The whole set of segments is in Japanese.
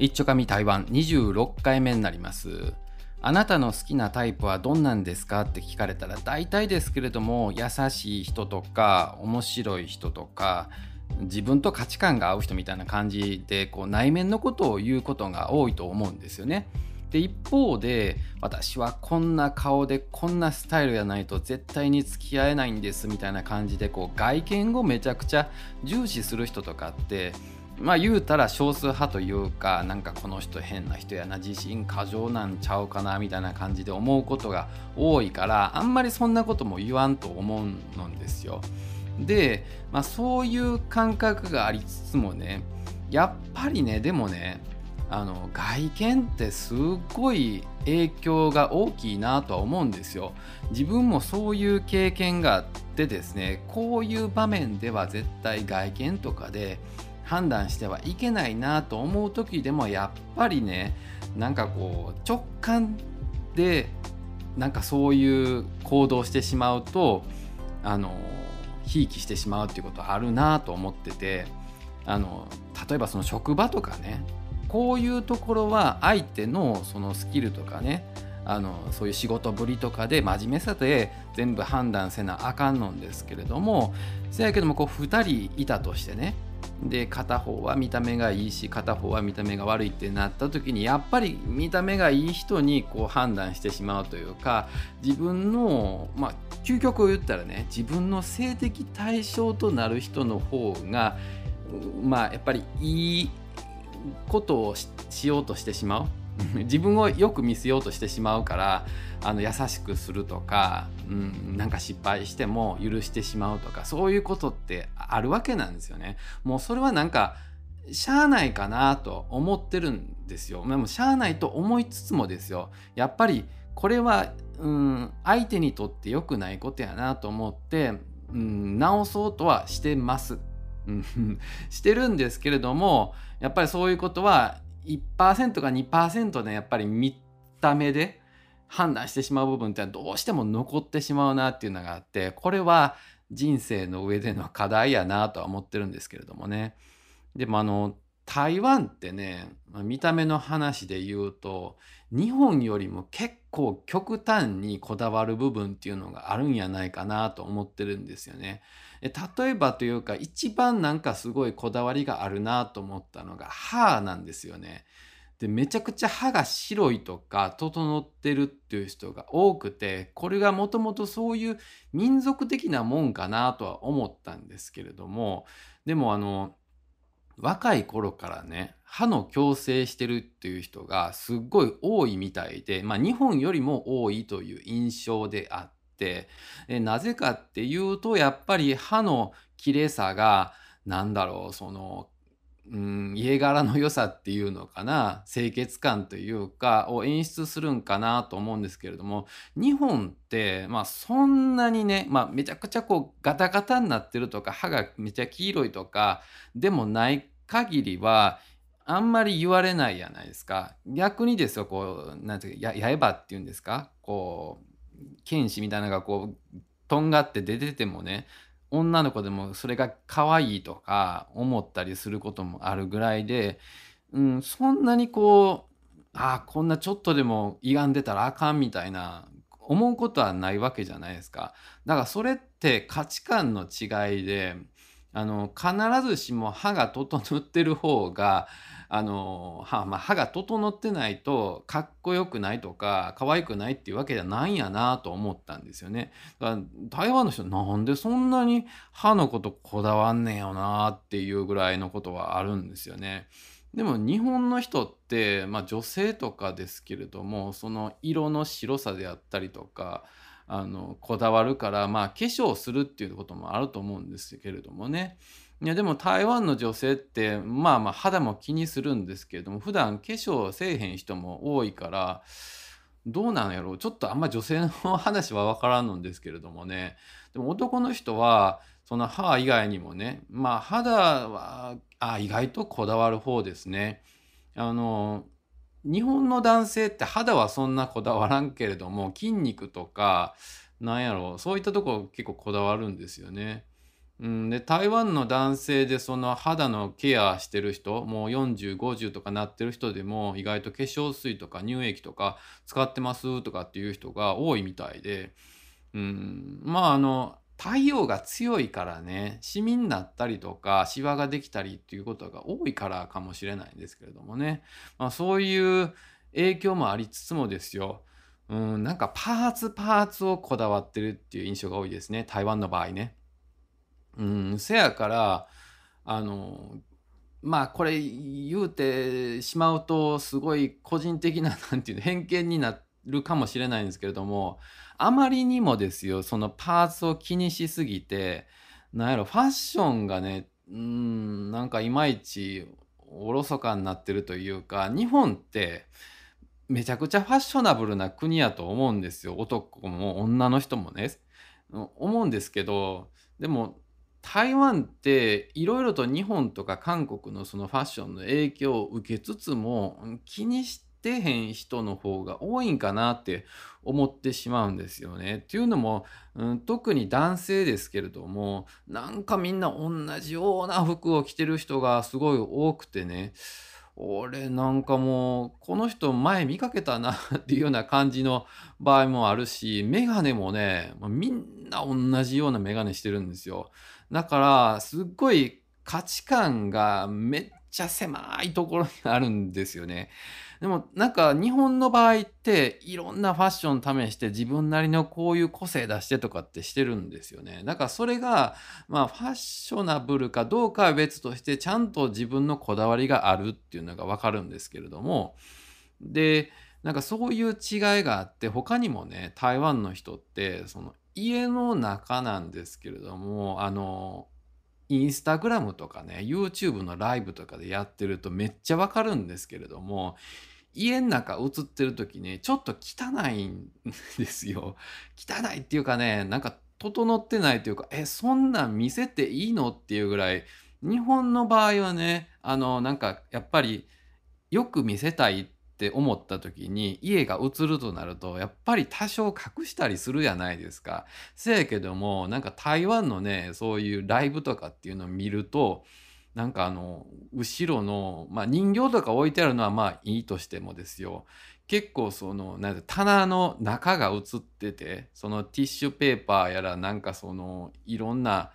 一丁紙台湾26回目になりますあなたの好きなタイプはどんなんですかって聞かれたら大体ですけれども優しい人とか面白い人とか自分と価値観が合う人みたいな感じでこう内面のことを言うことが多いと思うんですよね。で一方で私はこんな顔でこんなスタイルやないと絶対に付き合えないんですみたいな感じでこう外見をめちゃくちゃ重視する人とかってまあ言うたら少数派というかなんかこの人変な人やな自信過剰なんちゃうかなみたいな感じで思うことが多いからあんまりそんなことも言わんと思うんですよ。で、まあ、そういう感覚がありつつもねやっぱりねでもねあの外見ってすっごい影響が大きいなとは思うんですよ。自分もそういう経験があってですねこういう場面では絶対外見とかで判断してはいけないなと思う時でもやっぱりねなんかこう直感でなんかそういう行動してしまうとあのひいきしてしまうっていうことあるなと思っててあの例えばその職場とかねこういうところは相手のそのスキルとかねあのそういう仕事ぶりとかで真面目さで全部判断せなあかんのんですけれどもせやけどもこう2人いたとしてねで片方は見た目がいいし片方は見た目が悪いってなった時にやっぱり見た目がいい人にこう判断してしまうというか自分のまあ究極を言ったらね自分の性的対象となる人の方がまあやっぱりいいことをしようとしてしまう。自分をよく見せようとしてしまうからあの優しくするとか、うん、なんか失敗しても許してしまうとかそういうことってあるわけなんですよね。もうそれはなんかしゃあないかなと思ってるんですよ。でもしゃあないと思いつつもですよやっぱりこれは、うん、相手にとって良くないことやなと思って、うん、直そうとはしてます。してるんですけれどもやっぱりそういうことは1%か2%でやっぱり見た目で判断してしまう部分ってどうしても残ってしまうなっていうのがあってこれは人生の上での課題やなとは思ってるんですけれどもね。でもあの台湾ってね見た目の話で言うと日本よりも結構極端にこだわる部分っていうのがあるんやないかなと思ってるんですよね。例えばというか一番なんかすごいこだわりがあるなと思ったのが歯なんですよね。でめちゃくちゃ歯が白いとか整ってるっていう人が多くてこれがもともとそういう民族的なもんかなとは思ったんですけれどもでもあの若い頃からね歯の矯正してるっていう人がすっごい多いみたいで、まあ、日本よりも多いという印象であって、なぜかっていうとやっぱり歯の綺麗さが何だろうそのうん、家柄の良さっていうのかな清潔感というかを演出するんかなと思うんですけれども日本ってまあそんなにね、まあ、めちゃくちゃこうガタガタになってるとか歯がめちゃ黄色いとかでもない限りはあんまり言われないじゃないですか。逆にですよこうなんていうか刃っていうんですか。こう剣士みたいなのがこうとんがって出ててもね女の子でもそれが可愛いとか思ったりすることもあるぐらいで、うん、そんなにこうああこんなちょっとでも歪んでたらあかんみたいな思うことはないわけじゃないですか。だからそれって価値観の違いであの必ずしも歯が整ってる方があの歯,、まあ、歯が整ってないとかっこよくないとか可愛くないっていうわけじゃないんやなと思ったんですよね。だから台湾の人なんでそんなに歯のことこだわんねんよなっていうぐらいのことはあるんですよね。でも日本の人って、まあ、女性とかですけれどもその色の白さであったりとかあのこだわるからまあ化粧するっていうこともあると思うんですけれどもね。いやでも台湾の女性ってまあまあ肌も気にするんですけれども普段化粧せえへん人も多いからどうなんやろう。ちょっとあんま女性の話は分からんのですけれどもね。でも男の人はその歯以外にもねまあ肌はあ意外とこだわる方ですね。あの日本の男性って肌はそんなこだわらんけれども筋肉とかなんやろうそういったとこ結構こだわるんですよね。うん、で台湾の男性でその肌のケアしてる人もう4050とかなってる人でも意外と化粧水とか乳液とか使ってますとかっていう人が多いみたいで、うん、まああの太陽が強いからねシミになったりとかシワができたりっていうことが多いからかもしれないんですけれどもね、まあ、そういう影響もありつつもですよ。うん、なんかパーツパーツをこだわってるっていう印象が多いですね。台湾の場合ね。うん、せやからあのまあこれ言うてしまうとすごい個人的ななんていうの偏見になってるかもしれないんですけれどもあまりにもですよそのパーツを気にしすぎてなんやろファッションがねうんなんかいまいちおろそかになってるというか日本ってめちゃくちゃファッショナブルな国やと思うんですよ。男も女の人もね。思うんですけどでも台湾っていろいろと日本とか韓国のそのファッションの影響を受けつつも気にしててへん人の方が多いんかなって思ってしまうんですよね。っていうのも、うん、特に男性ですけれどもなんかみんな同じような服を着てる人がすごい多くてね俺なんかもうこの人前見かけたなっていうような感じの場合もあるしメガネもねみんな同じようなメガネしてるんですよだからすっごい価値観がめっちゃ狭いところにあるんですよねでもなんか日本の場合っていろんなファッション試して自分なりのこういう個性出してとかってしてるんですよね。だからそれがまあファッショナブルかどうかは別としてちゃんと自分のこだわりがあるっていうのがわかるんですけれどもでなんかそういう違いがあって他にもね台湾の人ってその家の中なんですけれどもあのインスタグラムとかね YouTube のライブとかでやってるとめっちゃわかるんですけれども家の中映ってる時ねちょっと汚いんですよ。汚いっていうかねなんか整ってないというかえそんなん見せていいのっていうぐらい日本の場合はねあのなんかやっぱりよく見せたいってって思った時に家が映るとなるとやっぱり多少隠したりするじゃないですか。せやけどもなんか台湾のねそういうライブとかっていうのを見るとなんかあの後ろの、まあ、人形とか置いてあるのはまあいいとしてもですよ結構そのなん棚の中が映っててそのティッシュペーパーやらなんかそのいろんな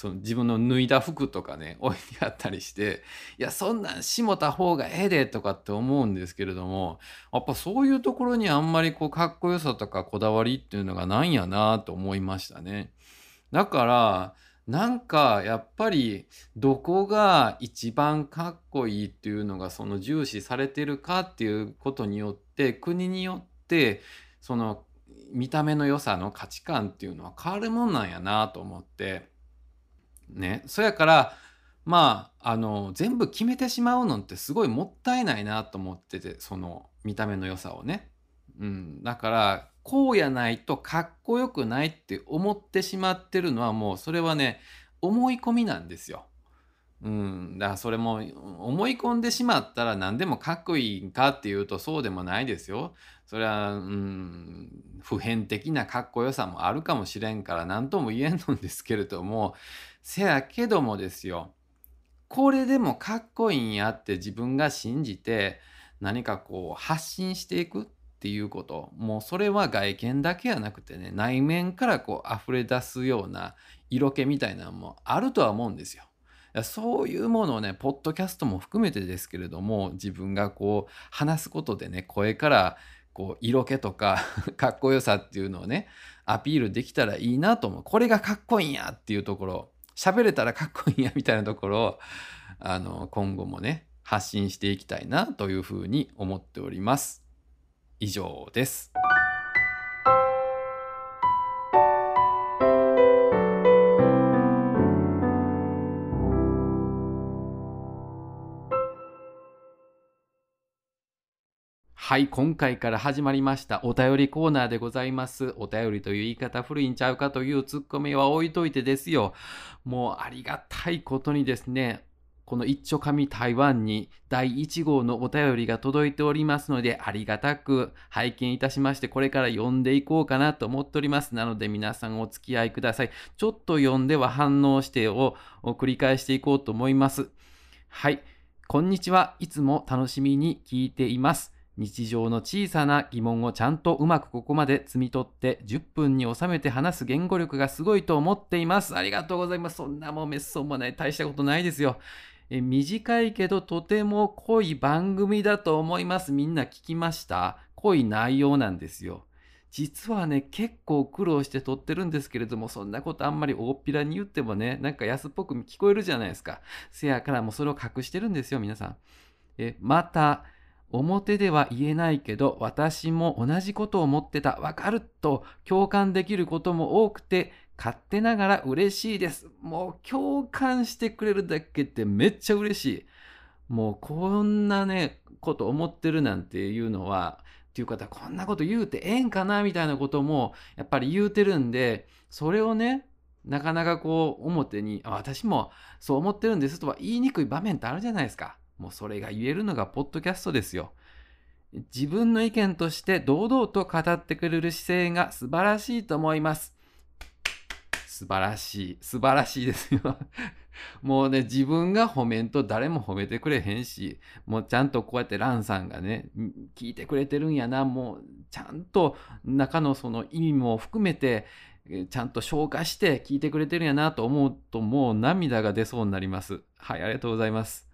その自分の脱いだ服とかね 置いてあったりしていやそんなんしもた方がええでとかって思うんですけれどもやっぱそういうところにあんまりこうかっこよさとかこだわりっていうのがないんやなと思いましたね。だからなんかやっぱりどこが一番かっこいいっていうのがその重視されてるかっていうことによって国によってその見た目の良さの価値観っていうのは変わるもんなんやなと思ってねそやからまああの全部決めてしまうのってすごいもったいないなと思っててその見た目の良さをね。うん、だからこうやないとかっこよくないって思ってしまってるのはもうそれはね思い込みなんですよ。うん、だからそれも思い込んでしまったら何でもかっこいいかっていうとそうでもないですよ。それは、うん、普遍的なかっこよさもあるかもしれんから何とも言えんのですけれどもせやけどもですよこれでもかっこいいんやって自分が信じて何かこう発信していくっていうこともうそれは外見だけじゃなくてね内面からこう溢れ出すような色気みたいなのもあるとは思うんですよ。そういうものをねポッドキャストも含めてですけれども自分がこう話すことでね声からこう色気とか かっこよさっていうのをねアピールできたらいいなと思うこれがかっこいいんやっていうところ喋れたらかっこいいんやみたいなところをあの今後もね発信していきたいなというふうに思っております。以上です。はい、今回から始まりましたお便りコーナーでございます。お便りという言い方古いんちゃうかというツッコミは置いといてですよ。もうありがたいことにですね、この一丁紙台湾に第1号のお便りが届いておりますので、ありがたく拝見いたしまして、これから読んでいこうかなと思っております。なので皆さんお付き合いください。ちょっと読んでは反応してを繰り返していこうと思います。はい。こんにちは。いつも楽しみに聞いています。日常の小さな疑問をちゃんとうまくここまで摘み取って10分に収めて話す言語力がすごいと思っています。ありがとうございます。そんなもんめっそうもない。大したことないですよ。え短いけどとても濃い番組だと思います。みんな聞きました？濃い内容なんですよ。実はね、結構苦労して撮ってるんですけれども、そんなことあんまり大っぴらに言ってもね、なんか安っぽく聞こえるじゃないですか。せやからもうそれを隠してるんですよ、皆さん。えまた、表では言えないけど、私も同じことを思ってた、わかると共感できることも多くて、勝手ながら嬉しいです。もう共感してくれるだけってめっちゃ嬉しい。もうこんなね、こと思ってるなんていうのは、っていう方、こんなこと言うてええんかなみたいなことも、やっぱり言うてるんで、それをね、なかなかこう表に、私もそう思ってるんですとは言いにくい場面ってあるじゃないですか。もうそれが言えるのがポッドキャストですよ。自分の意見として堂々と語ってくれる姿勢が素晴らしいと思います。素晴らしい。素晴らしいですよ。もうね、自分が褒めんと誰も褒めてくれへんし、もうちゃんとこうやってランさんがね、聞いてくれてるんやな、もうちゃんと中のその意味も含めて、ちゃんと消化して聞いてくれてるんやなと思うと、もう涙が出そうになります。はい、ありがとうございます。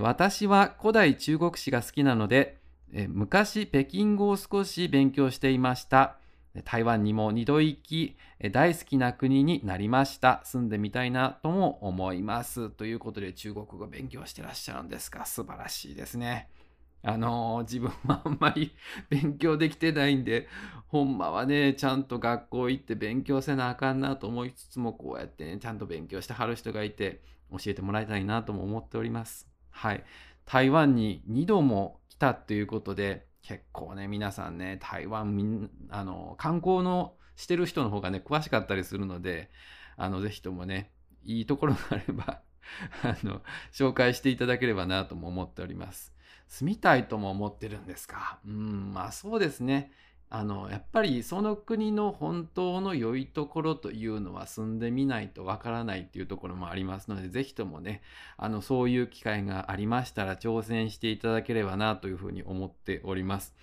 私は古代中国史が好きなので、昔北京語を少し勉強していました。台湾にも二度行き、大好きな国になりました。住んでみたいなとも思います。ということで中国語勉強してらっしゃるんですか？素晴らしいですね。あのー、自分はあんまり勉強できてないんで、ほんまはね、ちゃんと学校行って勉強せなあかんなと思いつつも、こうやってね、ちゃんと勉強してはる人がいて、教えてもらいたいなとも思っております。はい。台湾に2度も来たということで、結構ね、皆さんね、台湾みん、あの、観光のしてる人の方がね、詳しかったりするので、あの、ぜひともね、いいところがあれば あの、紹介していただければなとも思っております。住みたいとも思ってるんですか？うん、まあそうですね。あのやっぱりその国の本当の良いところというのは住んでみないとわからないっていうところもありますので是非ともねあのそういう機会がありましたら挑戦していただければなというふうに思っております。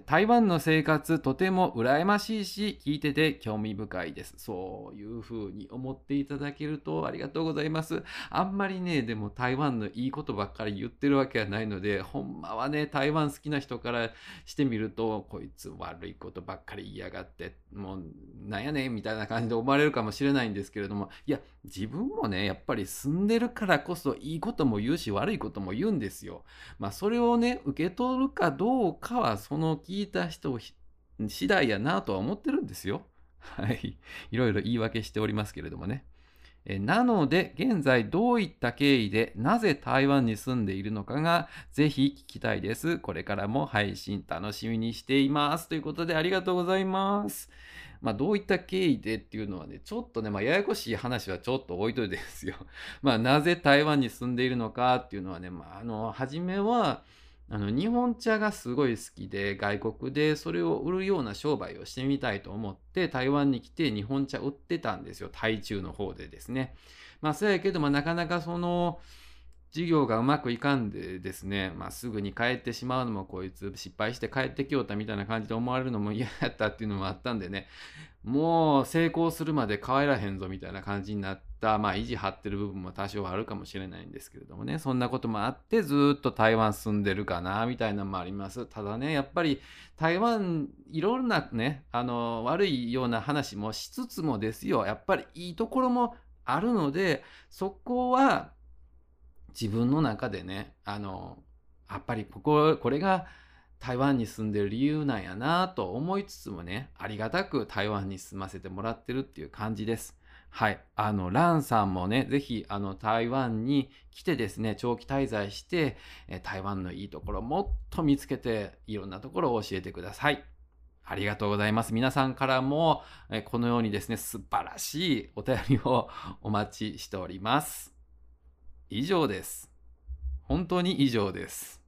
台湾の生活とても羨ましいし聞いてて興味深いです。そういうふうに思っていただけるとありがとうございます。あんまりねでも台湾のいいことばっかり言ってるわけはないのでほんまはね台湾好きな人からしてみるとこいつ悪いことばっかり言いやがってもうなんやねんみたいな感じで思われるかもしれないんですけれどもいや自分もねやっぱり住んでるからこそいいことも言うし悪いことも言うんですよ。まあそれをね受け取るかどうかはその聞いた人次第やなとは思ってるんですよ。はい。いろいろ言い訳しておりますけれどもね。えなので、現在どういった経緯でなぜ台湾に住んでいるのかがぜひ聞きたいです。これからも配信楽しみにしています。ということでありがとうございます。まあ、どういった経緯でっていうのはね、ちょっとね、まあ、ややこしい話はちょっと置いといてですよ。まあ、なぜ台湾に住んでいるのかっていうのはね、まあ、あの、初めは、あの日本茶がすごい好きで外国でそれを売るような商売をしてみたいと思って台湾に来て日本茶売ってたんですよ。台中の方でですね。まあそうやけどもなかなかその事業がうまくいかんでですね、まあ、すぐに帰ってしまうのもこいつ失敗して帰ってきよったみたいな感じで思われるのも 嫌やったっていうのもあったんでね。もう成功するまで帰らへんぞみたいな感じになったまあ意地張ってる部分も多少あるかもしれないんですけれどもね。そんなこともあってずっと台湾住んでるかなみたいなのもあります。ただねやっぱり台湾いろんなねあの悪いような話もしつつもですよ。やっぱりいいところもあるのでそこは自分の中でねあのやっぱりこここれが台湾に住んでる理由なんやなと思いつつもねありがたく台湾に住ませてもらってるっていう感じです。はい。あの、ランさんもね、ぜひ、あの、台湾に来てですね、長期滞在して、え台湾のいいところをもっと見つけて、いろんなところを教えてください。ありがとうございます。皆さんからも、えこのようにですね、素晴らしいお便りを お待ちしております。以上です。本当に以上です。